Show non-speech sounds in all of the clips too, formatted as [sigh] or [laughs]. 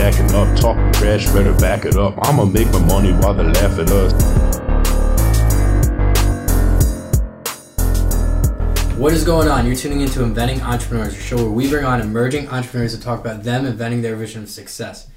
stacking up. Talking trash, better back it up. I'ma make my money while they laugh at us. What is going on? You're tuning into Inventing Entrepreneurs, a show where we bring on emerging entrepreneurs to talk about them inventing their vision of success.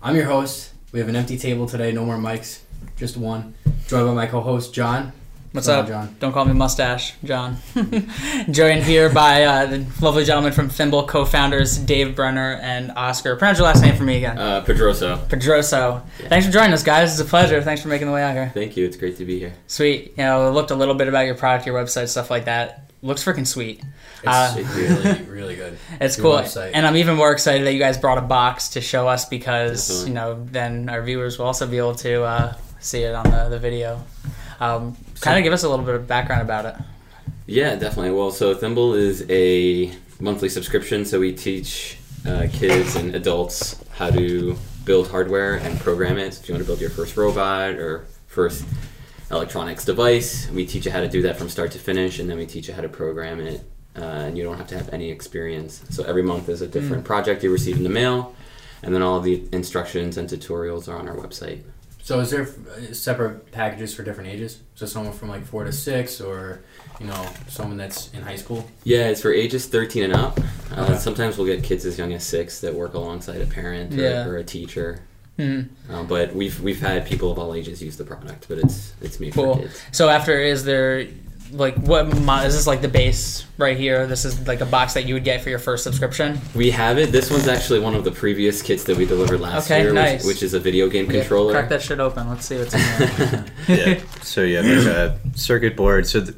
I'm your host. We have an empty table today, no more mics, just one. Joined by my co-host John. What's Come on, up, John? Don't call me Mustache, John. [laughs] Joined here by uh, the lovely gentleman from Thimble, co-founders Dave Brenner and Oscar. Pronounce your last name for me again. Uh, Pedroso. Pedroso. yeah. Thanks for joining us, guys. It's a pleasure. Thanks for making the way out here. Thank you. It's great to be here. Sweet. You know, looked a little bit about your product, your website, stuff like that. Looks freaking sweet. It's Uh, really, [laughs] really good. It's Your cool, website. and I'm even more excited that you guys brought a box to show us because Definitely. you know then our viewers will also be able to uh, see it on the, the video. Um, kind of give us a little bit of background about it. Yeah, definitely. Well, so Thimble is a monthly subscription, so we teach uh, kids and adults how to build hardware and program it. So if you want to build your first robot or first electronics device, we teach you how to do that from start to finish, and then we teach you how to program it. Uh, and you don't have to have any experience. So every month is a different project you receive in the mail, and then all the instructions and tutorials are on our website. So is there uh, separate packages for different ages? So someone from like four to six, or you know, someone that's in high school. Yeah, it's for ages 13 and up. Uh, Okay. Sometimes we'll get kids as young as six that work alongside a parent or, Yeah. or a teacher. Hmm. Uh, but we've we've had people of all ages use the product, but it's it's made Cool. for kids. So after, is there like what mo- is this like the base right here? This is like a box that you would get for your first subscription. We have it. This one's actually one of the previous kits that we delivered last Okay, year, nice. which, which is a video game Yeah, controller. crack that shit open. Let's see what's in there. [laughs] yeah. So yeah, there's a circuit board. So th-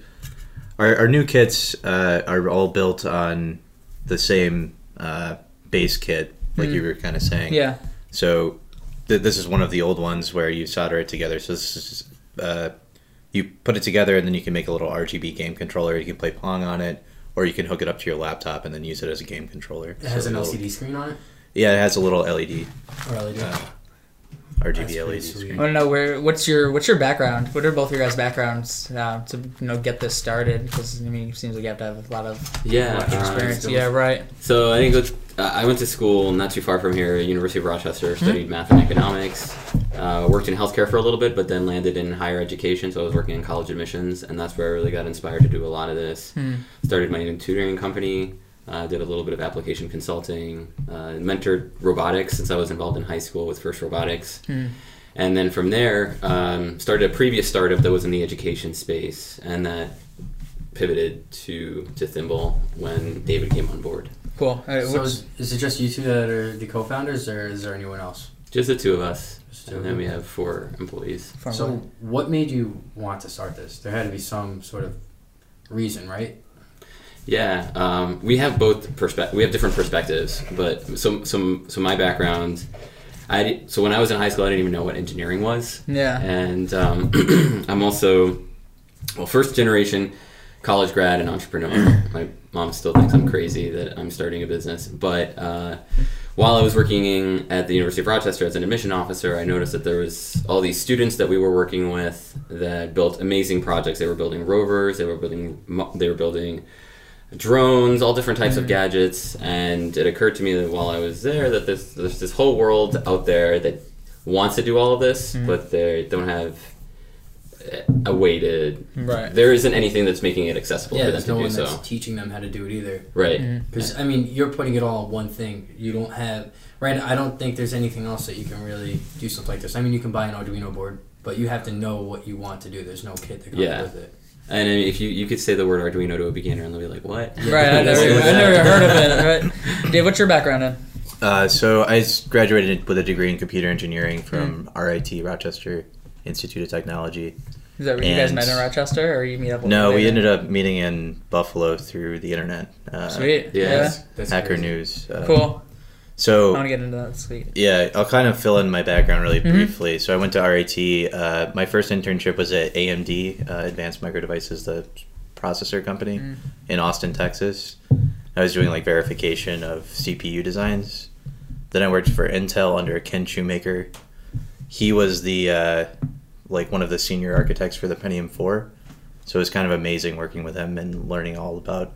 our our new kits uh, are all built on the same uh, base kit, like Mhm. you were kind of saying. yeah. So th- this is one of the old ones where you solder it together. So this is uh, you put it together and then you can make a little RGB game controller. You can play Pong on it, or you can hook it up to your laptop and then use it as a game controller. It has So an a little- LCD screen on it. Yeah, it has a little LED, Or LED. uh, RGB pretty LED sweet. screen. I want to know where what's your what's your background? What are both your guys' backgrounds uh, to you know get this started? Because I mean, it seems like you have to have a lot of yeah, Like uh, experience. yeah, right. So I think it's- uh, I went to school not too far from here, University of Rochester. Studied math and economics. Uh, worked in healthcare for a little bit, but then landed in higher education. So I was working in college admissions, and that's where I really got inspired to do a lot of this. Hmm. Started my own tutoring company. Uh, did a little bit of application consulting. Uh, mentored robotics since I was involved in high school with First Robotics. Hmm. And then from there, um, started a previous startup that was in the education space, and that pivoted to to Thimble when David came on board. Cool. Uh, So is, is it just you two that are the co-founders, or is there anyone else? Just the two of us, Just two and of then you. we have four employees. from So what made you want to start this? There had to be some sort of reason, right? Yeah, um, we have both perspe- We have different perspectives, but so so so my background. I so when I was in high school, I didn't even know what engineering was, yeah. and um, [clears throat] I'm also well first generation college grad and entrepreneur. [clears throat] My mom still thinks I'm crazy that I'm starting a business, but uh, while I was working at the University of Rochester as an admission officer, I noticed that there was all these students that we were working with that built amazing projects. They were building rovers, they were building they were building drones, all different types of gadgets, and it occurred to me that while I was there that there's there's this whole world out there that wants to do all of this, but they don't have a way to. Right. There isn't anything that's making it accessible yeah, for them to no do one so. that's teaching them how to do it either. Right. Because I mean, you're putting it all on one thing. You don't have right. I don't think there's anything else that you can really do something like this. I mean, you can buy an Arduino board, but you have to know what you want to do. There's no kit that comes Yeah. with it. And I mean, if you you could say the word Arduino to a beginner and they'll be like, "What?" Right. I [laughs] never, I never heard of it. Right. [laughs] Dave, what's your background in? Uh, so I graduated with a degree in computer engineering from RIT Rochester Institute of Technology. Is that where you guys met in Rochester, or you meet up? No, we ended up meeting in Buffalo through the internet. Uh, Sweet. Yeah. Yeah. That's, that's Hacker crazy. News. Uh, Cool. So I want So to get into that. Sweet. yeah, I'll kind of fill in my background really Mhm. briefly. So I went to RIT. Uh, my first internship was at AMD, uh, Advanced Micro Devices, the processor company Mm. in Austin, Texas. I was doing like verification of CPU designs. Then I worked for Intel under Ken Shoemaker. He was the uh, like one of the senior architects for the Pentium 4. So it was kind of amazing working with him and learning all about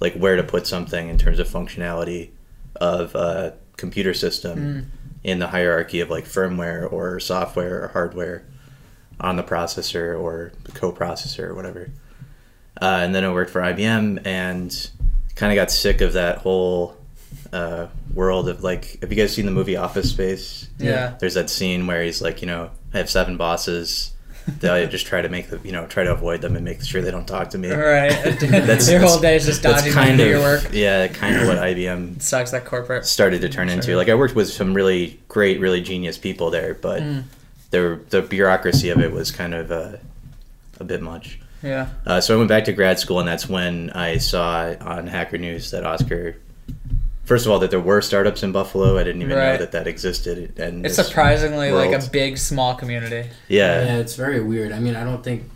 like where to put something in terms of functionality of a computer system in the hierarchy of like firmware or software or hardware on the processor or the coprocessor or whatever. Uh, and then I worked for IBM and kind of got sick of that whole uh, world of like. Have you guys seen the movie Office Space? Yeah. There's that scene where he's like, you know, I have seven bosses. [laughs] That I just try to make the, you know, try to avoid them and make sure they don't talk to me. All right. [laughs] [laughs] That's- Your whole day is just That's dodging kind of your work. yeah, kind of what IBM Sucks that corporate. started to turn into. Like I worked with some really great, really genius people there, but Mm. the the bureaucracy of it was kind of uh, a bit much. Yeah. Uh, so I went back to grad school, and that's when I saw on Hacker News that Oscar. First of all, that there were startups in Buffalo. I didn't even know that that existed. And It's this surprisingly like a big, small community. yeah, Yeah, it's very weird. I mean, I don't think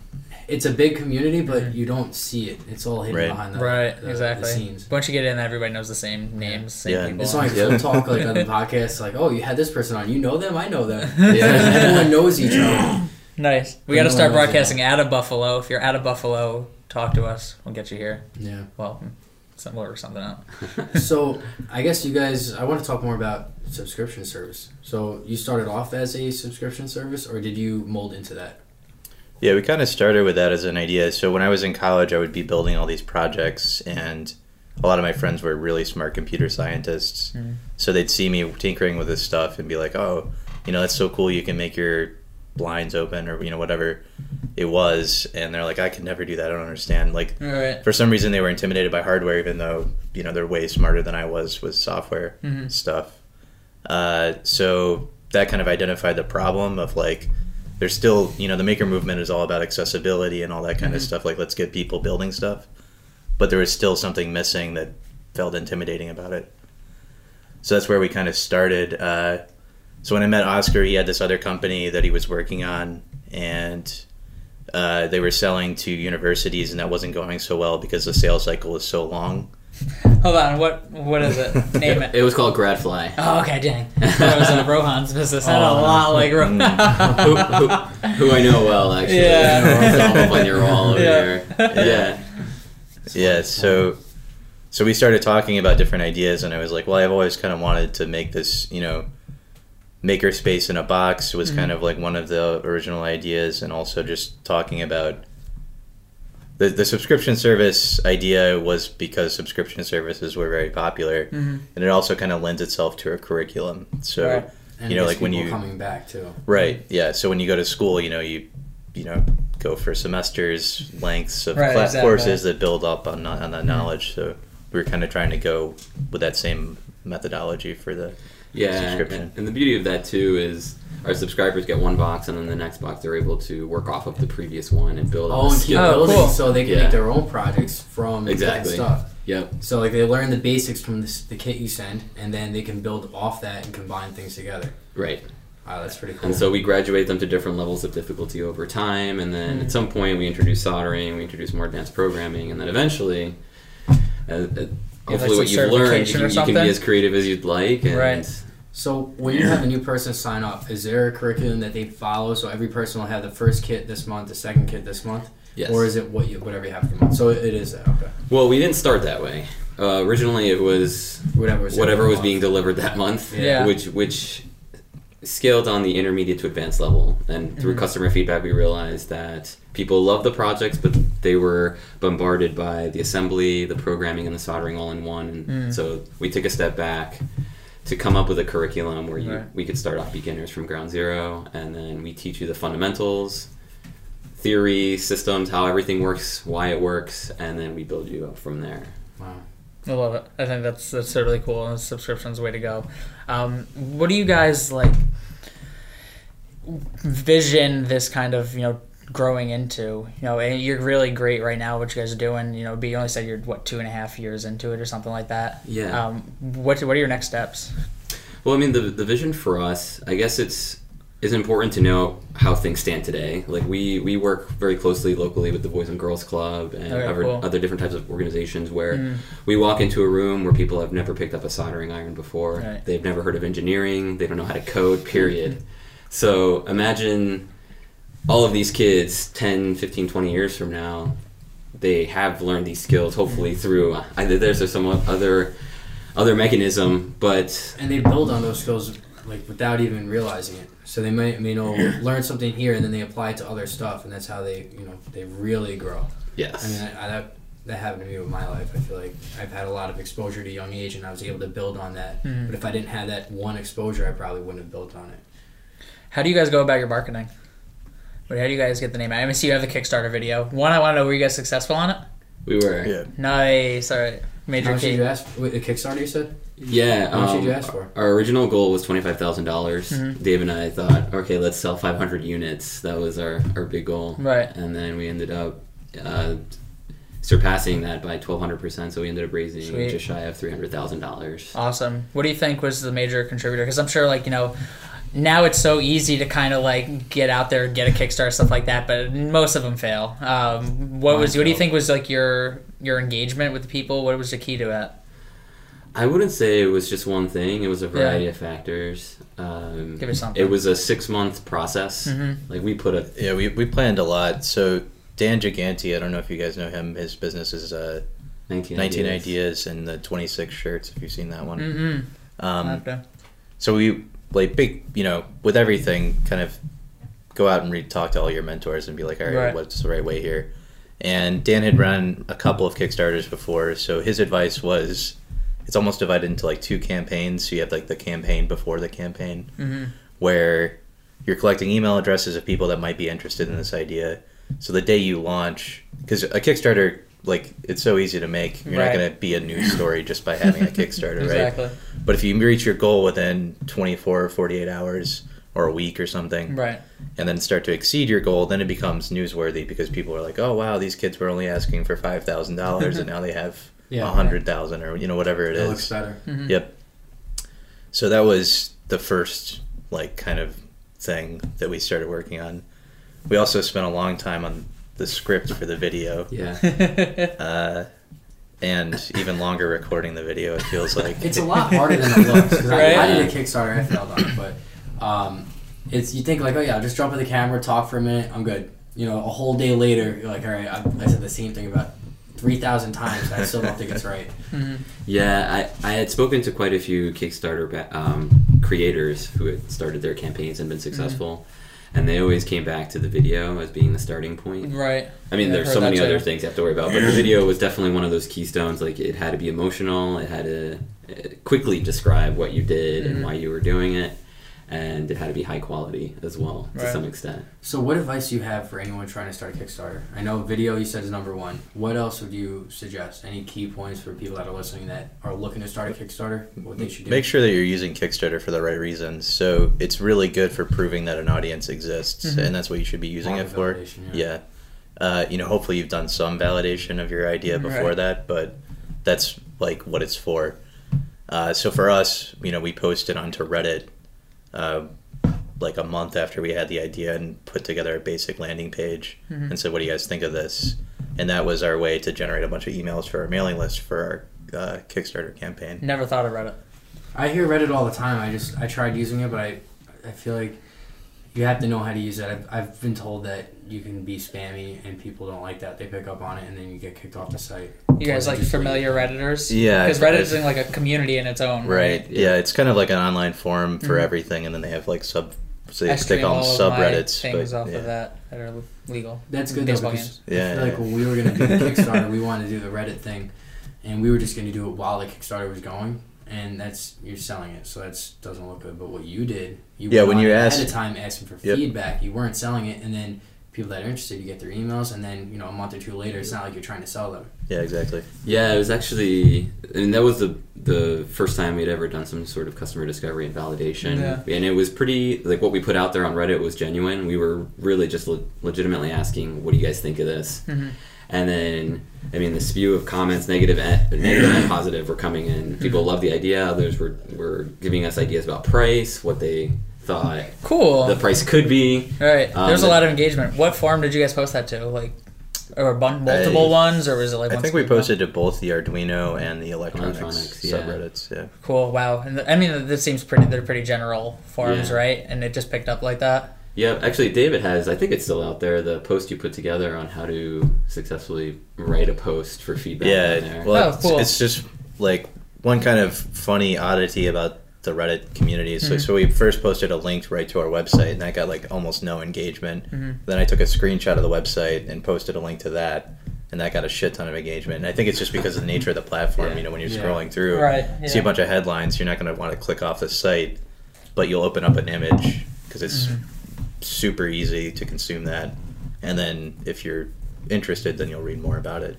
it's a big community, but mm. you don't see it. It's all hidden Right. behind the, right. the, exactly. the scenes. Once you get in, everybody knows the same names, same Yeah. people. It's like Yeah. talk like on the [laughs] podcast, like, oh, you had this person on. You know them? I know them. [laughs] Yeah. [laughs] Everyone knows each other. nice. We got to start broadcasting out of Buffalo. If you're out of Buffalo, talk to us. We'll get you here. Yeah. Well, some we'll something out. [laughs] So I guess you guys, I want to talk more about subscription service. So you started off as a subscription service, or did you mold into that? Yeah, we kind of started with that as an idea. So when I was in college, I would be building all these projects, and a lot of my friends were really smart computer scientists. Mhm. So they'd see me tinkering with this stuff and be like, "Oh, you know, that's so cool! You can make your blinds open, or you know, whatever it was." And they're like, "I can never do that. I don't understand." Like right. for some reason, they were intimidated by hardware, even though you know they're way smarter than I was with software Mhm. stuff. Uh, so that kind of identified the problem of like there's still you know the maker movement is all about accessibility and all that kind of Mhm. stuff like let's get people building stuff but there was still something missing that felt intimidating about it so that's where we kind of started uh, so when i met oscar he had this other company that he was working on and uh, they were selling to universities and that wasn't going so well because the sales cycle was so long [laughs] Hold on. What What is it? [laughs] Name it. It was called Gradfly. Oh, okay. Dang. I thought it was uh, Rohan's business. Had a Oh. lot like Rohan. who, who, who I know well, actually. Yeah. [laughs] Up on your wall over Yeah. here. Yeah. yeah so so we started talking about different ideas and i was like well i've always kind of wanted to make this you know maker space in a box was kind of like one of the original ideas and also just talking about the, the subscription service idea was because subscription services were very popular Mhm. and it also kind of lends itself to a curriculum so Right. And You know, like when people you- coming back too. Right. Yeah. So when you go to school, you know, you you know go for semesters lengths of Right, class exactly. courses that build up on on that knowledge. So we were kind of trying to go with that same methodology for the Yeah, Subscription. and, and the beauty of that too is our subscribers get one box, and then the next box they're able to work off of the previous one and build on Oh, the and keep. Oh, building cool. so they can Yeah. make their own projects from different Exactly. stuff. Yep. So like they learn the basics from this, the kit you send, and then they can build off that and combine things together. Right. Wow, that's pretty cool. And so we graduate them to different levels of difficulty over time, and then Mm. at some point we introduce soldering, we introduce more advanced programming, and then eventually, uh, uh, hopefully, some what you've learned, you, can- you can be as creative as you'd like. And Right. So when you have a new person sign up, is there a curriculum that they follow? So every person will have the first kit this month, the second kit this month, Yes. or is it what you whatever you have for the month? So it is that okay. well, we didn't start that way. Uh, originally, it was Whatever was whatever was month. being delivered that month, Yeah. which which scaled on the intermediate to advanced level. And through Mhm. customer feedback, we realized that people loved the projects, but they were bombarded by the assembly, the programming, and the soldering all in one. And Mm. so we took a step back to come up with a curriculum where you Right. we could start off beginners from ground zero, and then we teach you the fundamentals. Theory, systems, how everything works, why it works, and then we build you up from there. Wow. I love it. I think that's that's really cool. And subscription's way to go. Um, what do you guys like? Vision this kind of you know growing into you know and you're really great right now what you guys are doing you know but you only said you're what two and a half years into it or something like that Yeah. um, what what are your next steps Well, I mean, the the vision for us, I guess it's is important to know how things stand today. Like we we work very closely locally with the Boys and Girls Club and Okay, other, cool. other different types of organizations where Mm. we walk into a room where people have never picked up a soldering iron before. Right. They've never heard of engineering. They don't know how to code. Period. [laughs] so imagine all of these kids 10 15 20 years from now they have learned these skills hopefully through either there's some other other mechanism but And they build on those skills like without even realizing it. So they might you know learn something here and then they apply it to other stuff, and that's how they you know they really grow. Yes. I mean, I, I, that that happened to me with my life. I feel like I've had a lot of exposure at a young age, and I was able to build on that. Mhm. But if I didn't have that one exposure, I probably wouldn't have built on it. How do you guys go about your marketing? Wait, how do you guys get the name? out? I see you have the Kickstarter video. One, I want to know were you guys successful on it? we were. Yeah. Nice. All right. How Major much did key. you ask? Wait, a Kickstarter, you said? Yeah. How much did um, you ask for? Our original goal was twenty five thousand dollars. Mhm. Dave and I thought, okay, let's sell five hundred units. That was our, our big goal. Right. And then we ended up uh, surpassing that by twelve hundred percent. So we ended up raising Sweet. just shy of three hundred thousand dollars. Awesome. What do you think was the major contributor? Because I'm sure, like you know, now it's so easy to kind of like get out there, get a Kickstarter, stuff like that. But most of them fail. Um, what Mine was? What do you think was like your your engagement with the people? What was the key to it? I wouldn't say it was just one thing. It was a variety of factors. Um, Give us something. it was a six month process. Mhm. Like we put a Yeah, we, we planned a lot. So Dan Giganti, I don't know if you guys know him. His business is uh, 19, 19 ideas. ideas and the 26 shirts. If you've seen that one. Mm-hmm. Um, so we like big, you know, with everything, kind of go out and talk to all your mentors and be like, all right, Right. what's the right way here? And Dan had run a couple of Kickstarters before, so his advice was, it's almost divided into like two campaigns. So you have like the campaign before the campaign, Mm-hmm. where you're collecting email addresses of people that might be interested in this idea. So the day you launch, because a Kickstarter, like it's so easy to make, you're Right. not going to be a news story just by having a [laughs] Kickstarter, right? Exactly. But if you reach your goal within 24 or 48 hours or a week or something, Right. and then start to exceed your goal, then it becomes newsworthy because people are like, oh, wow, these kids were only asking for $5,000 and now they have [laughs] Yeah, a 100000 or, you know, whatever it It is. looks better. Mhm. Yep. So that was the first, like, kind of thing that we started working on. We also spent a long time on the script for the video. Yeah. [laughs] Uh, and even longer recording the video, it feels like. It's a lot harder than it looks. 'cause Right. I, I did a Kickstarter, I failed on it, but um, it's you think like, oh yeah, I'll just jump in the camera, talk for a minute, I'm good. You know, a whole day later, you're like, all right, I, I said the same thing about three thousand times. I still don't think it's right. Mhm. Yeah, I, I had spoken to quite a few Kickstarter um, creators who had started their campaigns and been successful, and they always came back to the video as being the starting point. Right. I mean, Yeah, there's so many that other things you have to worry about, but the video was definitely one of those keystones. Like, it had to be emotional, it had to uh, quickly describe what you did Mhm. and why you were doing it, and it had to be high quality as well to Right. some extent. So, what advice do you have for anyone trying to start a Kickstarter? I know video you said is number one. What else would you suggest? Any key points for people that are listening that are looking to start a Kickstarter? What they should do? Make sure that you're using Kickstarter for the right reasons. So it's really good for proving that an audience exists, Mhm. and that's what you should be using Market it for. validation, Yeah. Uh, you know, hopefully you've done some validation of your idea before Right. that, but that's like what it's for. Uh, so for us, you know, we posted onto Reddit uh, like a month after we had the idea and put together a basic landing page Mhm. and said, "What do you guys think of this?" And that was our way to generate a bunch of emails for our mailing list for our uh, Kickstarter campaign. Never thought of Reddit. I hear Reddit all the time. I just I tried using it, but I I feel like you have to know how to use it. I've, I've been told that you can be spammy and people don't like that. They pick up on it and then you get kicked off the site. You guys like familiar redditors? Yeah, Because Reddit is like a community in its own. Right. Yeah. Yeah. it's kind of like an online forum for Mhm. everything, and then they have like sub. So they, they stream call all them my subreddits. things but, off yeah. of that that are legal. That's good though Baseball because games. I Yeah, like yeah. when we were gonna do the [laughs] Kickstarter, we wanted to do the Reddit thing, and we were just gonna do it while the Kickstarter was going, and that's you're selling it, so that doesn't look good. But what you did, you Yeah, when you it asked- ahead of time asking for Yep. feedback, you weren't selling it, and then people that are interested, you get their emails, and then you know a month or two later, it's not like you're trying to sell them. Yeah, exactly. Yeah, it was actually, I mean, that was the the first time we'd ever done some sort of customer discovery and validation, Yeah. and it was pretty like what we put out there on Reddit was genuine. We were really just le- legitimately asking, "What do you guys think of this?" Mhm. And then, I mean, the spew of comments, negative and, negative and positive, were coming in. People loved the idea. Others were were giving us ideas about price, what they thought Cool. the price could be. Right. Um, There's a lot of engagement. What forum did you guys post that to? Like, or bun- multiple I- ones, or was it like? I think we specific one? posted to both the Arduino and the electronics, Electronics, yeah. subreddits. Yeah. Cool. Wow. And th- I mean, this seems pretty. They're pretty general forums, Yeah. right? And it just picked up like that. Yeah, actually, David has. I think it's still out there. The post you put together on how to successfully write a post for feedback. Yeah. there. Well, Oh, it's, cool. it's just like one kind of funny oddity about the Reddit community. So, so we first posted a link right to our website, and that got like almost no engagement. Then I took a screenshot of the website and posted a link to that, and that got a shit ton of engagement. And I think it's just because of the nature of the platform. Yeah. You know, when you're Yeah. scrolling through, Right, see a bunch of headlines, you're not going to want to click off the site, but you'll open up an image because it's Mm-hmm. super easy to consume that. And then if you're interested, then you'll read more about it.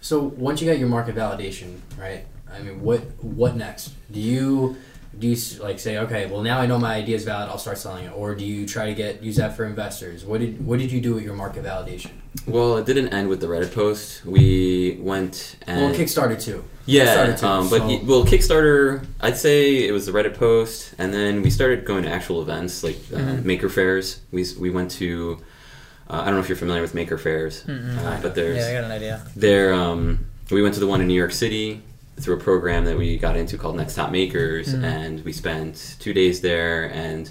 So once you got your market validation, right? I mean, what what next? Do you do you like say, okay, well now I know my idea is valid, I'll start selling it, or do you try to get use that for investors? What did what did you do with your market validation? Well, it didn't end with the Reddit post. We went and well, Kickstarter too. Yeah, Kickstarter too, um, but so- y- well, Kickstarter. I'd say it was the Reddit post, and then we started going to actual events like uh, Mhm. maker fairs. We we went to. Uh, I don't know if you're familiar with maker fairs, uh, but there's Yeah, I got an idea. there. Um, we went to the one in New York City through a program that we got into called Next Top Makers, Mhm. and we spent two days there, and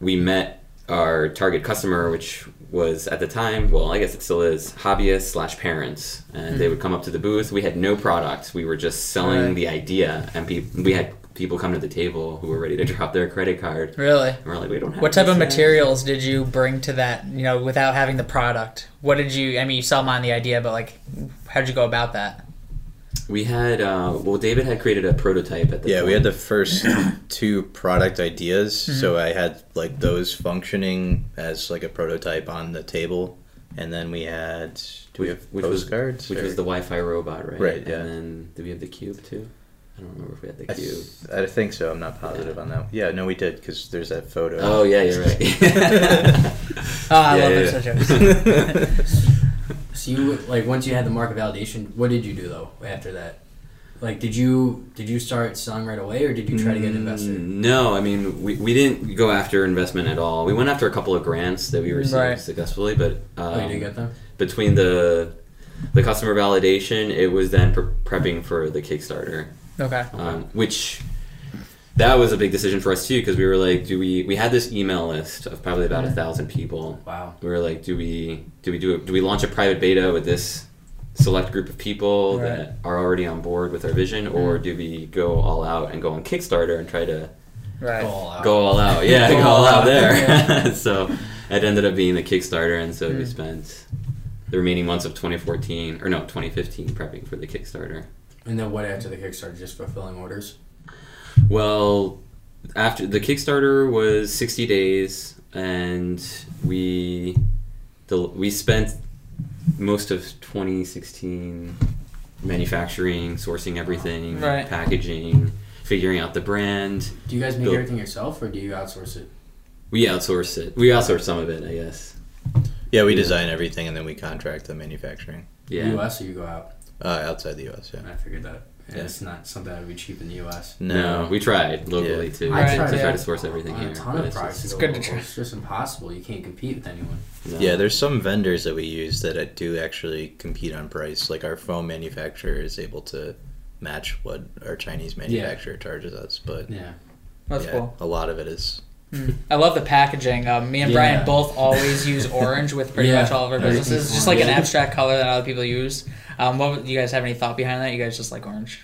we met our target customer, which was at the time, well, I guess it still is, hobbyists slash parents, and they would come up to the booth. We had no product; we were just selling Right. the idea, and pe- we had people come to the table who were ready to [laughs] drop their credit card. Really? And we're like, we don't have What type of materials did you bring to that? You know, without having the product, what did you? I mean, you saw mine on the idea, but like, how did you go about that? We had, uh, well, David had created a prototype at the Yeah, we had the first [clears throat] two product ideas. So I had like those functioning as like a prototype on the table, and then we had do we have Which was- postcards? which or- was the Wi-Fi robot, right? Right, yeah. And then did we have the cube too? I don't remember if we had the I, cube. I think so. I'm not positive Yeah. on that. Yeah, no, we did because there's that photo. Oh yeah, you're right. [laughs] [laughs] Oh, I Yeah, love yeah, those yeah. jokes. [laughs] So you like once you had the market validation, what did you do though after that? Like, did you did you start selling right away, or did you try to get an investor? Mm, No, I mean we, we didn't go after investment at all. We went after a couple of grants that we received Right. successfully, but um, oh, you didn't get them. between the the customer validation, it was then pre- prepping for the Kickstarter, Okay. um, which that was a big decision for us too because we were like, do we we had this email list of probably about a thousand people. Wow. we were like, do we do we do it? Do we launch a private beta with this select group of people Right. that are already on board with our vision, or do we go all out and go on Kickstarter and try to Right. Go all out. go all out? Yeah, Go go, all all out out. there. [laughs] Yeah. [laughs] so it ended up being the Kickstarter, and so we Mm. spent the remaining months of 2014 or no 2015 prepping for the Kickstarter. And then what after the Kickstarter? Just fulfilling orders. Well, after the Kickstarter was 60 days, and we the, we spent most of 2016 manufacturing, sourcing everything, Right. packaging, figuring out the brand. Do you guys make Built- everything yourself, or do you outsource it? We outsource it. We outsource some of it, I guess. Yeah, we Yeah. design everything and then we contract the manufacturing Yeah. U.S. or you go out? uh, outside the U.S. Yeah. I figured that. Yeah, Yeah. It's not something that would be cheap in the U.S. No, we tried locally Yeah. too I to, tried, to yeah. try to source everything On here. a ton but of it's products. just- It's good to try. It's just impossible. You can't compete with anyone. no. Yeah, there's some vendors that we use that uh, do actually compete on price. Like our foam manufacturer is able to match what our Chinese manufacturer charges us, but Yeah. That's yeah, cool. a lot of it is. Mm. I love the packaging. Um, me and Yeah. Brian both always use orange with pretty [laughs] Yeah. much all of our businesses. It's just like an abstract color that other people use. Um, what do you guys have any thought behind that? You guys just like orange?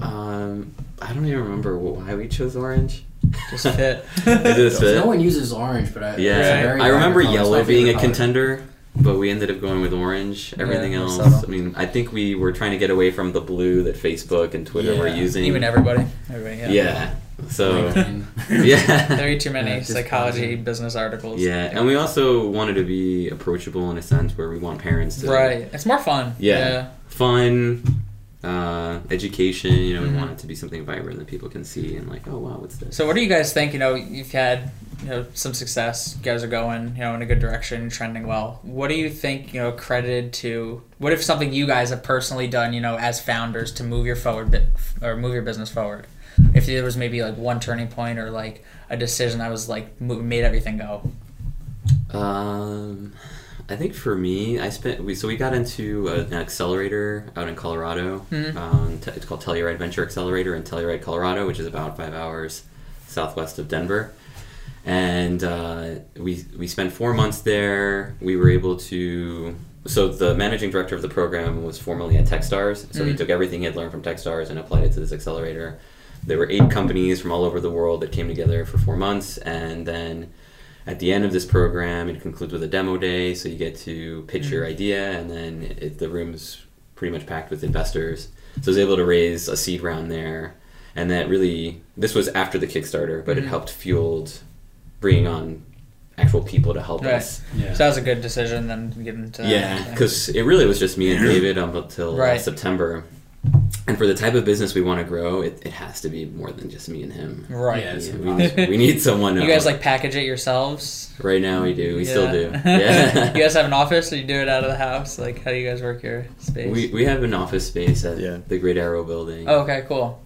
Um, I don't even remember why we chose orange. Just fit. [laughs] It fit. No one uses orange, but I Yeah, it's very I remember vibrant color. It's yellow being a color. contender, but we ended up going with orange. Everything Yeah, else, subtle. I mean, I think we were trying to get away from the blue that Facebook and Twitter were using. Even everybody. Everybody. yeah. Yeah. So [laughs] yeah, There are too many Yeah, psychology pausing. business articles. yeah, and we also wanted to be approachable in a sense where we want parents to Right. It's more fun. Yeah. fun. Uh, education, you know, Mhm. we want it to be something vibrant that people can see and like, oh wow, what's this? So what do you guys think? You know, you've had you know some success. You guys are going you know in a good direction, trending well. What do you think? You know, credited to what if something you guys have personally done? You know, as founders to move your forward bit or move your business forward. If there was maybe like one turning point or like a decision that was like made everything go. Um, I think for me, I spent we so we got into a, an accelerator out in Colorado. Mhm. Um, t- it's called Telluride Venture Accelerator in Telluride, Colorado, which is about five hours southwest of Denver. And uh, we we spent four months there. We were able to. So the managing director of the program was formerly at TechStars. So he Mm. took everything he had learned from TechStars and applied it to this accelerator. There were eight companies from all over the world that came together for four months, and then at the end of this program, it concludes with a demo day. So you get to pitch your idea, and then it, the room's pretty much packed with investors. So I was able to raise a seed round there, and that really this was after the Kickstarter, but it Mhm. helped fueled bringing on actual people to help Right. us. Yeah. So that was a good decision then getting to Yeah, because it really was just me and [clears throat] David up until uh, Right. September. And for the type of business we want to grow, it, it has to be more than just me and him. right. Yeah, it's Yeah, impossible. we, we need someone. [laughs] You guys like package it yourselves? right now we do. We Yeah. still do. [laughs] Yeah. you guys have an office, or you do it out of the house? Like, how do you guys work your space? we, we have an office space at Yeah. the Great Arrow Building, oh, okay, cool.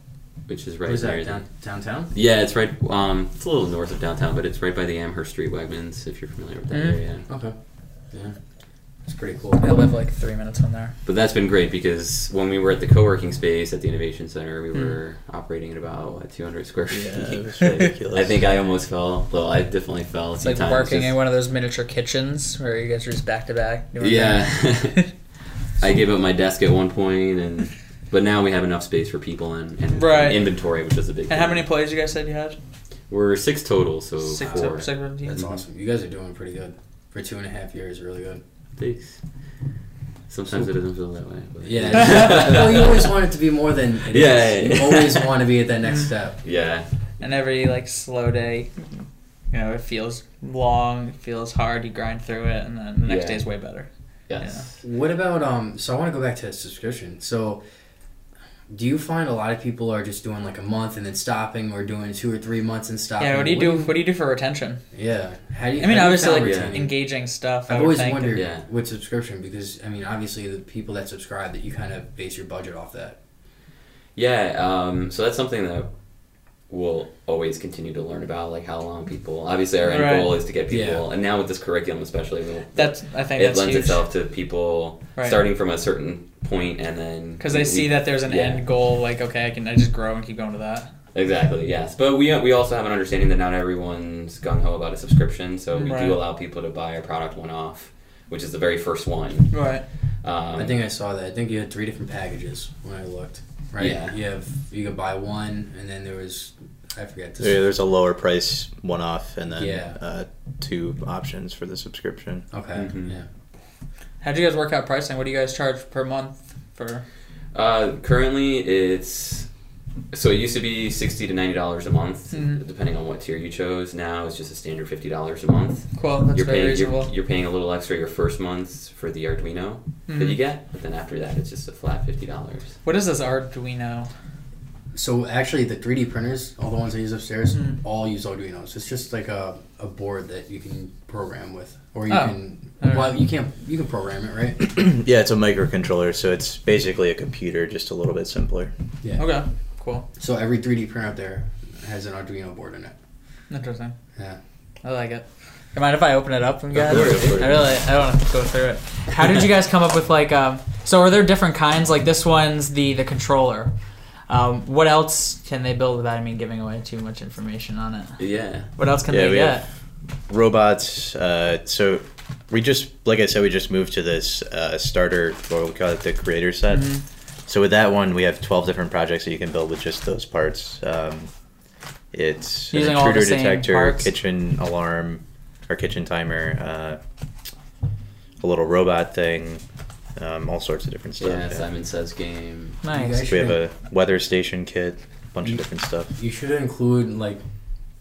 which is right Where's near that down, downtown? Yeah, it's right. Um, it's a little north of downtown, but it's right by the Amherst Street Wegmans. If you're familiar with that Mhm. area. Okay. Yeah. That's pretty cool. I live like three minutes from there. But that's been great because when we were at the co-working space at the Innovation Center, we Hmm. were operating at about what, 200 square feet. Yeah, it was [laughs] ridiculous. I think I almost fell. Well, I definitely fell. A It's few like times, working just- in one of those miniature kitchens where you guys are just back to back. Yeah. [laughs] I gave up my desk at one point, and but now we have enough space for people and, and Right. inventory, which is a big. and how thing. many employees you guys said you had? We're six total, so Six, four. six of you? That's awesome. You guys are doing pretty good for two and a half years. Really good. Thanks. Sometimes it doesn't feel that way. But Yeah. [laughs] well, you always want it to be more than it is. Yeah. You always want to be at that next step. yeah. And every like slow day, you know, it feels long, it feels hard. You grind through it, and then the next Yeah. day is way better. Yes. What about um? So I want to go back to the subscription. So, do you find a lot of people are just doing like a month and then stopping, or doing two or three months and stopping? Yeah. What do you do? What do you do for retention? Yeah. How do you? I mean, how do you obviously, like retaining? engaging stuff. I I've would always think. wondered Yeah. with subscription because I mean, obviously the people that subscribe that you kind of base your budget off that. Yeah, um, so that's something that we'll always continue to learn about, like how long people. Obviously, our end Right. goal is to get people, Yeah. and now with this curriculum, especially, we'll, That's I think it that's lends huge. itself to people Right. starting from a certain point and then because they see that there's an yeah. end goal. Like, okay, I can I just grow and keep going to that. Exactly. Yes, but we we also have an understanding that not everyone's gung ho about a subscription, so we Right. do allow people to buy a product one off, which is the very first one. Right. Um, I think I saw that. I think you had three different packages when I looked. Right. Yeah. You have you could buy one, and then there was I forget this. There- There's a lower price one off and then Yeah. uh, two options for the subscription. Okay. Mhm. Yeah. How do you guys work out pricing? What do you guys charge per month for? Uh, currently, it's so it used to be sixty to ninety dollars a month, Mhm. depending on what tier you chose. Now it's just a standard fifty dollars a month. Cool. That's you're very paying reasonable. you're, you're paying a little extra your first month for the Arduino that Mhm. you get, but then after that, it's just a flat fifty dollars. What is this Arduino? So actually, the 3D printers, all the ones I use upstairs, Mhm. all use Arduinos. It's just like a, a board that you can program with, or you Oh. can. Alright. Well, you can't. You can program it, right? [coughs] yeah, it's a microcontroller, so it's basically a computer, just a little bit simpler. Yeah. Okay. Cool. So every 3D printer out there has an Arduino board in it. Interesting. Yeah. I like it. You mind if I open it up and guys? course, of course. I really I want to go through it. How did you guys come up with like um? So are there different kinds? Like this one's the the controller. Um, what else can they build without I mean giving away too much information on it? Yeah. What else can Yeah, they we get? have- Robots. Uh, so we just, like I said, we just moved to this uh, starter, or we call it the creator set. Mhm. So with that one, we have 12 different projects that you can build with just those parts. Um, it's Using an intruder detector, parts? kitchen alarm, or kitchen timer, uh, a little robot thing, um, all sorts of different stuff. Yeah, yeah. Simon Says game. Nice. guys We have a weather station kit, a bunch of different stuff. You should include like,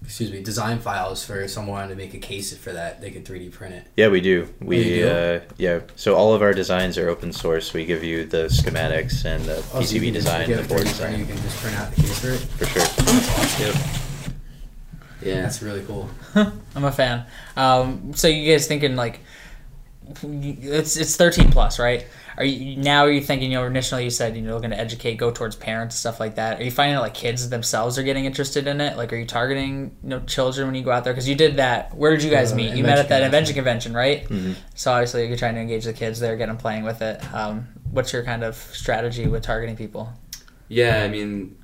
excuse me, design files for someone to make a case for that. They could 3D print it. Yeah, we do. We you do? Uh, yeah. So all of our designs are open source. We give you the schematics and the Oh, so you PCB can design, if you the board 3D You can just print out the case for it. for sure. Yep. Yeah. That's really cool. I'm a fan. Um, so you guys thinking like it's it's 13 plus, right? Are you now? Are you thinking? You know, initially you said you know looking to educate, go towards parents, stuff like that. Are you finding that like kids themselves are getting interested in it? Like, are you targeting you know children when you go out there? Because you did that. Where did you guys Uh, meet? You met at that invention invention convention, right? Mhm. So obviously you're trying to engage the kids there, get them playing with it. Um, what's your kind of strategy with targeting people? Yeah, I mean,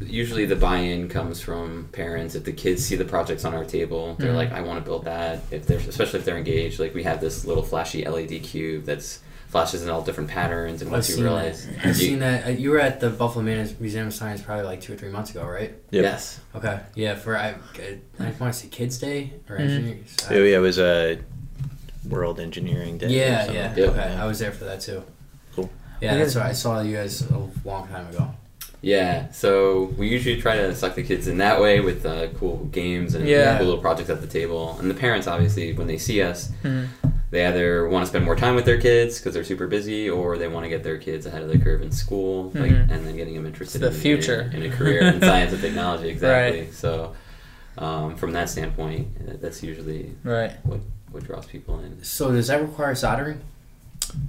usually the buy-in comes from parents. If the kids see the projects on our table, they're Mhm. like, "I want to build that." If they're, especially if they're engaged, like we have this little flashy LED cube that's flashes in all different patterns, and I've once you realize, that. I've you- seen that. Uh, You were at the Buffalo Man- Museum of Science probably like two or three months ago, right? Yep. yes, Okay. Yeah, for I, I want to say Kids Day or Mhm. Engineers. Yeah, yeah, it was a World Engineering Day. Yeah, yeah. like that, Okay, yeah. I was there for that too. Cool. Yeah, Yeah. that's what I saw you guys a long time ago. yeah. So we usually try to suck the kids in that way with uh, cool games and Yeah. cool little projects at the table, and the parents obviously when they see us, Mhm. They either want to spend more time with their kids because they're super busy, or they want to get their kids ahead of the curve in school, like, Mhm. and then getting them interested the in, the future. in, in a career in [laughs] science and technology. Exactly. So um, from that standpoint, uh, that's usually Right. what what draws people in. So does that require soldering?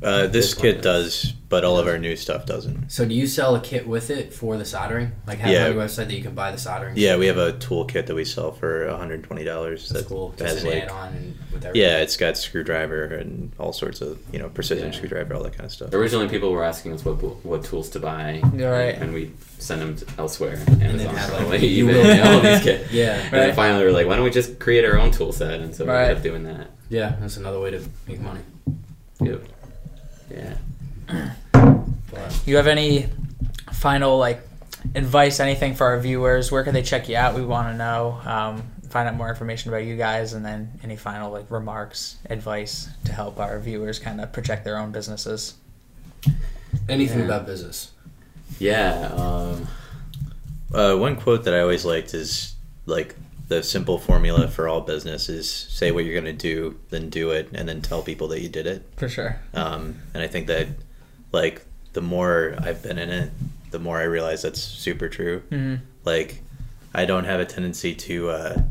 Uh, this This kit does. does, but all of our new stuff doesn't. So do you sell a kit with it for the soldering? Like have Yeah. on your website that you can buy the soldering? Yeah, we have a tool kit that we sell for $120. That's that cool. Has an like add-on with. Yeah, it's got screwdriver and all sorts of you know precision Yeah. screwdriver, all that kind of stuff. Originally, people were asking us what what tools to buy, You're right. and we send them to elsewhere, then Amazon, have, probably, like, you eBay, will- all these [laughs] kits. Yeah. And then finally, we are like, why don't we just create our own tool set? And so we Right. ended up doing that. Yeah, that's another way to make money. Yep. Yeah. But You have any final like advice, anything for our viewers? Where can they check you out? We want to know. Um, find out more information about you guys, and then any final like remarks, advice to help our viewers kind of project their own businesses. anything Yeah. about business. Yeah. Um, Uh, one quote that I always liked is like the simple formula for all business is say what you're going to do, then do it, and then tell people that you did it. For sure. Um, and I think that like the more I've been in it, the more I realize that's super true. hmm Like I don't have a tendency to uh,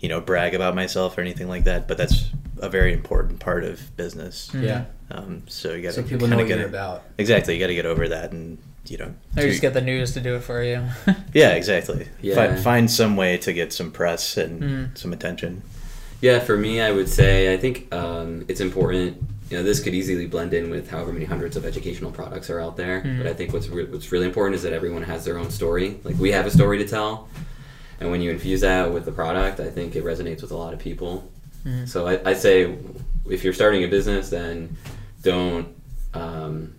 you know brag about myself or anything like that, but that's a very important part of business. Mhm. Yeah. Um, so you got to So people know kind what of get you're about. Exactly, you got to get over that, and you know. Or to- just get the news to do it for you. [laughs] yeah, exactly. Yeah. Find, find some way to get some press and Mm. some attention. yeah. For me, I would say I think um, it's important. You know, this could easily blend in with however many hundreds of educational products are out there. Mhm. But I think what's re- what's really important is that everyone has their own story. Like we have a story to tell, and when you infuse that with the product, I think it resonates with a lot of people. Mhm. So I, I say, if you're starting a business, then don't, um,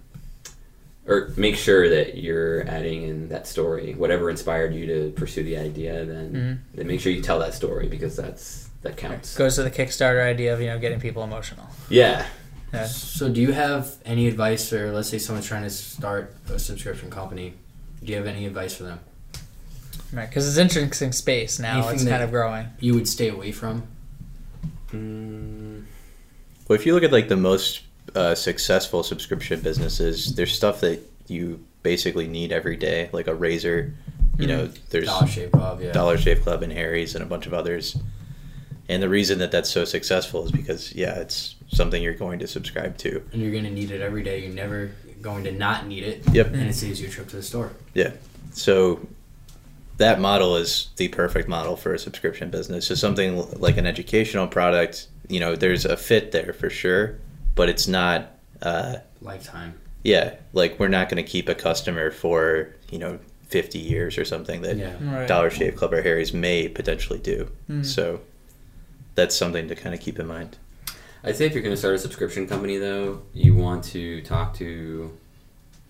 or make sure that you're adding in that story, whatever inspired you to pursue the idea. Then, Mhm. then make sure you tell that story because that's that counts. Goes to the Kickstarter idea of you know getting people emotional. Yeah. Yeah. So do you have any advice, or let's say someone's trying to start a subscription company? Do you have any advice for them? Right, because it's interesting space now. Anything it's kind of growing. You would stay away from. Mm, Well, if you look at like the most uh, successful subscription businesses, there's stuff that you basically need every day, like a razor. You know, there's Dollar Shave Club, yeah. Dollar Shave Club and Harry's and a bunch of others. And the reason that that's so successful is because yeah, it's something you're going to subscribe to. And you're gonna need it every day. You're never going to not need it. Yep. And it saves you a trip to the store. Yeah. So that model is the perfect model for a subscription business. So something like an educational product, you know, there's a fit there for sure, but it's not uh Lifetime. yeah, like we're not going to keep a customer for, you know, 50 years or something that Yeah. Right. Dollar Shave Club or Harry's may potentially do. Mm. So that's something to kind of keep in mind. I'd say if you're going to start a subscription company, though, you want to talk to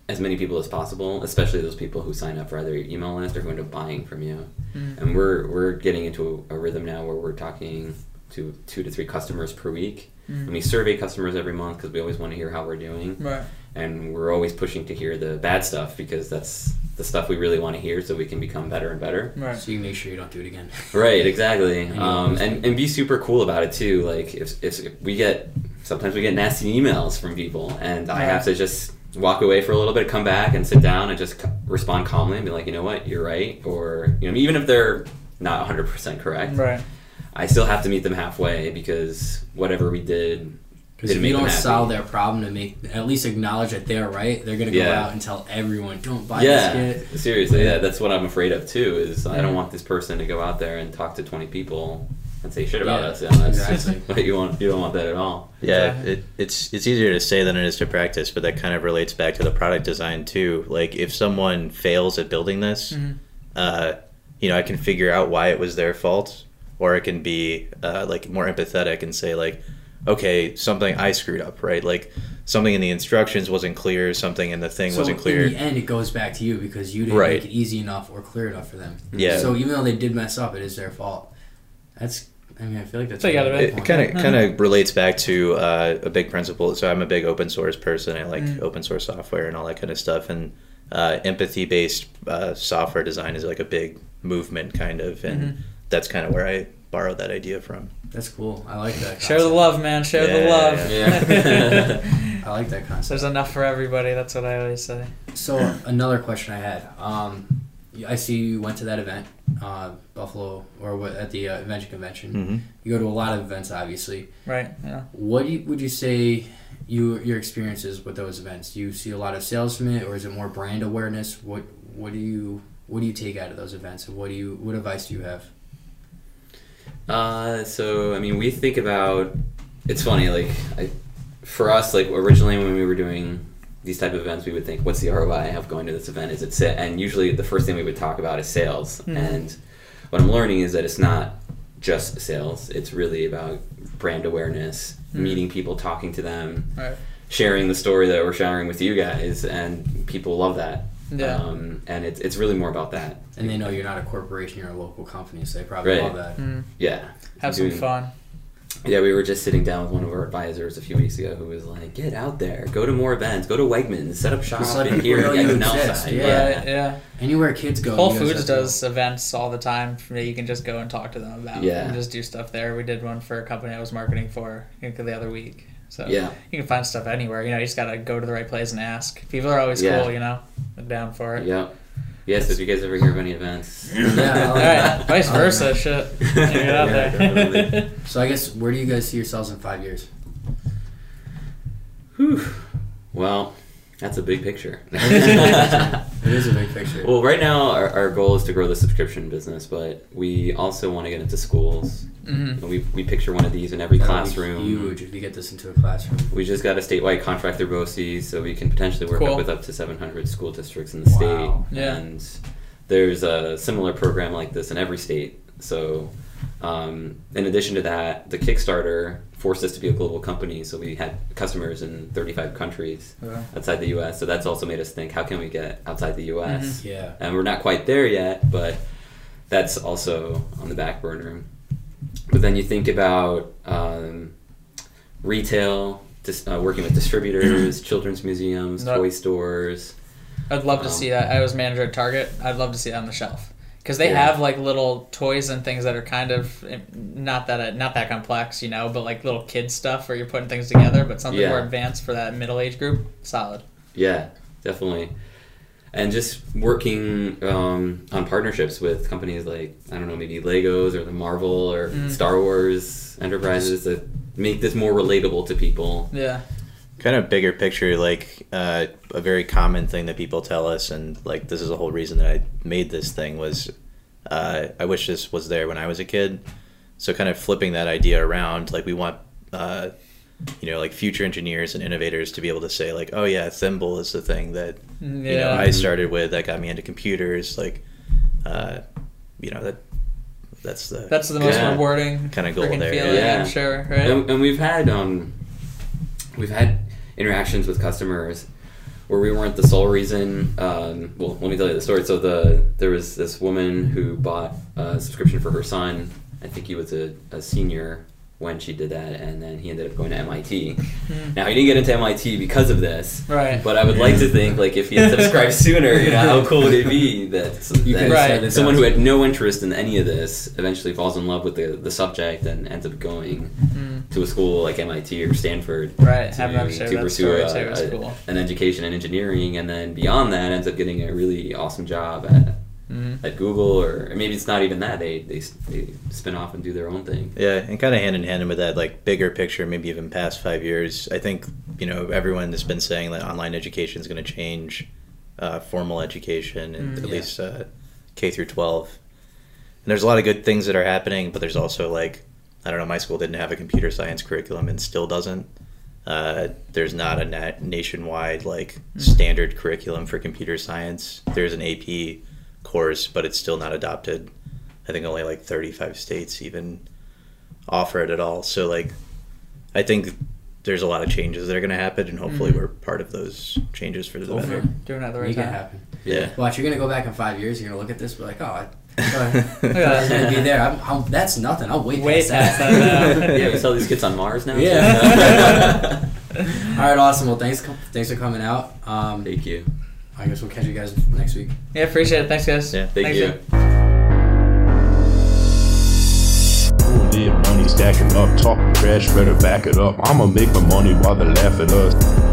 as many people as possible, especially those people who sign up for either your email list or who end up buying from you. Mm. And we're we're getting into a, a rhythm now where we're talking to two to three customers per week, and we survey customers every month because we always want to hear how we're doing, Right. and we're always pushing to hear the bad stuff because that's the stuff we really want to hear, so we can become better and better. Right. So you make sure you don't do it again. Right, exactly. [laughs] And Um, and, and be super cool about it too. Like if, if we get sometimes we get nasty emails from people, and I have to just walk away for a little bit, come back and sit down and just c- respond calmly and be like, you know what, you're right, or you know, even if they're not 100 percent correct, Right. I still have to meet them halfway because whatever we did. Because didn't if you don't solve their problem to make at least acknowledge that they're right, they're gonna go Yeah. out and tell everyone, "Don't buy yeah, this kit." seriously, yeah, that's what I'm afraid of too. Is I don't want this person to go out there and talk to 20 people and say shit about Yeah, us. Yeah, that's exactly. [laughs] what you want. You don't want that at all. Yeah, Exactly. it, it's it's easier to say than it is to practice, but that kind of relates back to the product design too. Like if someone fails at building this, Mhm. uh, you know, I can figure out why it was their fault, or it can be uh, like more empathetic and say like, okay, something I screwed up, right? Like something in the instructions wasn't clear, something in the thing so wasn't clear. in the end, it goes back to you because you didn't Right. make it easy enough or clear enough for them. Yeah. So even though they did mess up, it is their fault. That's. I mean, I feel like that's. So you a gotta good it kind of kind of relates back to uh, a big principle. So I'm a big open source person. I like Mm. open source software and all that kind of stuff. And uh, empathy based uh, software design is like a big movement, kind of, and Mhm. That's kind of where I borrowed that idea from. That's cool. I like that. Share the love, man. Share the love. yeah. [laughs] I like that concept. There's enough for everybody. That's what I always say. So another question I had. Um, I see you went to that event, uh, Buffalo, or what at the uh, Invention Convention. hmm You go to a lot of events, obviously. Right. Yeah. What do you, would you say you your experiences with those events? Do you see a lot of sales from it, or is it more brand awareness? What what do you what do you take out of those events, and what do you what advice do you have? Uh, so I mean, we think about. It's funny, like I, for us, like originally when we were doing these type of events, we would think, "What's the ROI of going to this event? Is it sa-? And usually, the first thing we would talk about is sales. Mhm. And what I'm learning is that it's not just sales. It's really about brand awareness, Mhm. meeting people, talking to them, Right. sharing the story that we're sharing with you guys, and people love that. Yeah. Um, and it's it's really more about that. And they know you're not a corporation; you're a local company, so they probably Right. love that. Mm. Yeah. Have some Doing- fun. Yeah, we were just sitting down with one of our advisors a few weeks ago who was like, "Get out there, go to more events, go to Wegmans, set up shop Just in here, know get you an exist, outside." yeah. Yeah. Yeah. Anywhere kids go, Whole Foods have to does events all the time that you can just go and talk to them about. Yeah. And just do stuff there. We did one for a company I was marketing for I the other week. So Yeah. you can find stuff anywhere. You know, you just gotta go to the right place and ask. People are always Yeah. cool. You know, They're down for it. Yeah. Yes, if you guys ever hear of any events. [laughs] Yeah, All right. Vice versa. Shit. You [laughs] get out Yeah, there. [laughs] So I guess where do you guys see yourselves in five years? Whew. Well, that's a big picture. [laughs] It is a big picture. Well, right now our, our goal is to grow the subscription business, but we also want to get into schools. hmm we, we picture one of these in every That'd be classroom. Huge if you get this into a classroom. We just got a statewide contract through BOCES, so we can potentially work Cool. up with up to 700 school districts in the Wow. state. Yeah. And there's a similar program like this in every state. So, um, in addition to that, the Kickstarter forced us to be a global company, so we had customers in 35 countries Yeah. outside the U.S. So that's also made us think, how can we get outside the U.S. Mm-hmm. Yeah. And we're not quite there yet, but that's also on the back burner. But then you think about um, retail, dis- uh, working with distributors, [clears throat] children's museums, No. toy stores. I'd love to Um, see that. I was manager at Target. I'd love to see that on the shelf because they Yeah. have like little toys and things that are kind of eh, not that not that complex, you know, but like little kid stuff where you're putting things together, but something Yeah. more advanced for that middle age group. Solid. Yeah, definitely. And just working um, on partnerships with companies like, I don't know, maybe Legos or the Marvel or Mm. Star Wars enterprises that make this more relatable to people. Yeah. Kind of bigger picture like uh, a very common thing that people tell us and like this is the whole reason that i made this thing was uh, i wish this was there when i was a kid so kind of flipping that idea around like we want uh, you know like future engineers and innovators to be able to say like oh yeah thimble is the thing that Yeah. you know i started with that got me into computers like uh, you know that that's the That's the most Yeah. rewarding Kinda goal freaking there, feeling. yeah. I'm sure. Right. And, and we've had um, we've had interactions with customers where we weren't the sole reason. Um, well, let me tell you the story. So the there was this woman who bought a subscription for her son. I think he was a, a senior when she did that, and then he ended up going to MIT. Hmm. Now he didn't get into MIT because of this. Right. But I would like to think, like, if he had subscribed [laughs] sooner, you know, how cool would it be that, [laughs] that Right. someone who had no interest in any of this eventually falls in love with the, the subject and ends up going Mm. to a school like MIT or Stanford Right. to, to pursue a- a- cool. an education in engineering, and then beyond that ends up getting a really awesome job at, hmm at Google, or, or maybe it's not even that they, they they spin off and do their own thing. Yeah, and kind of hand in hand with that, like bigger picture, maybe even past five years. I think you know everyone has been saying that online education is going to change uh, formal education, and Mm, at yeah. least uh, K through twelve. And there's a lot of good things that are happening, but there's also like I don't know, my school didn't have a computer science curriculum and still doesn't. Uh, there's not a na- nationwide like Mm. standard curriculum for computer science. There's an AP course, but it's still not adopted. I think only like 35 states even offer it at all. So like, I think there's a lot of changes that are going to happen, and hopefully we're part of those changes for the Hopefully. better. Doing it at the right Make it time. happen. Yeah. Watch, you're gonna go back in five years. You're gonna look at this, be like, oh, I, I'm Yeah. [laughs] gonna be there. I'm, I'm, that's nothing. I'll wait Way past that. past that now. Yeah, we saw these kids on Mars now. Yeah. [laughs] [laughs] All right, awesome. Well, thanks, thanks for coming out. Um, Thank you. I guess we'll catch you guys next week. Yeah, appreciate it. Thanks, guys. Yeah, Thank Thanks, you. man. Money stacking up, talking trash, better back it up. I'ma make my money while they laugh at us.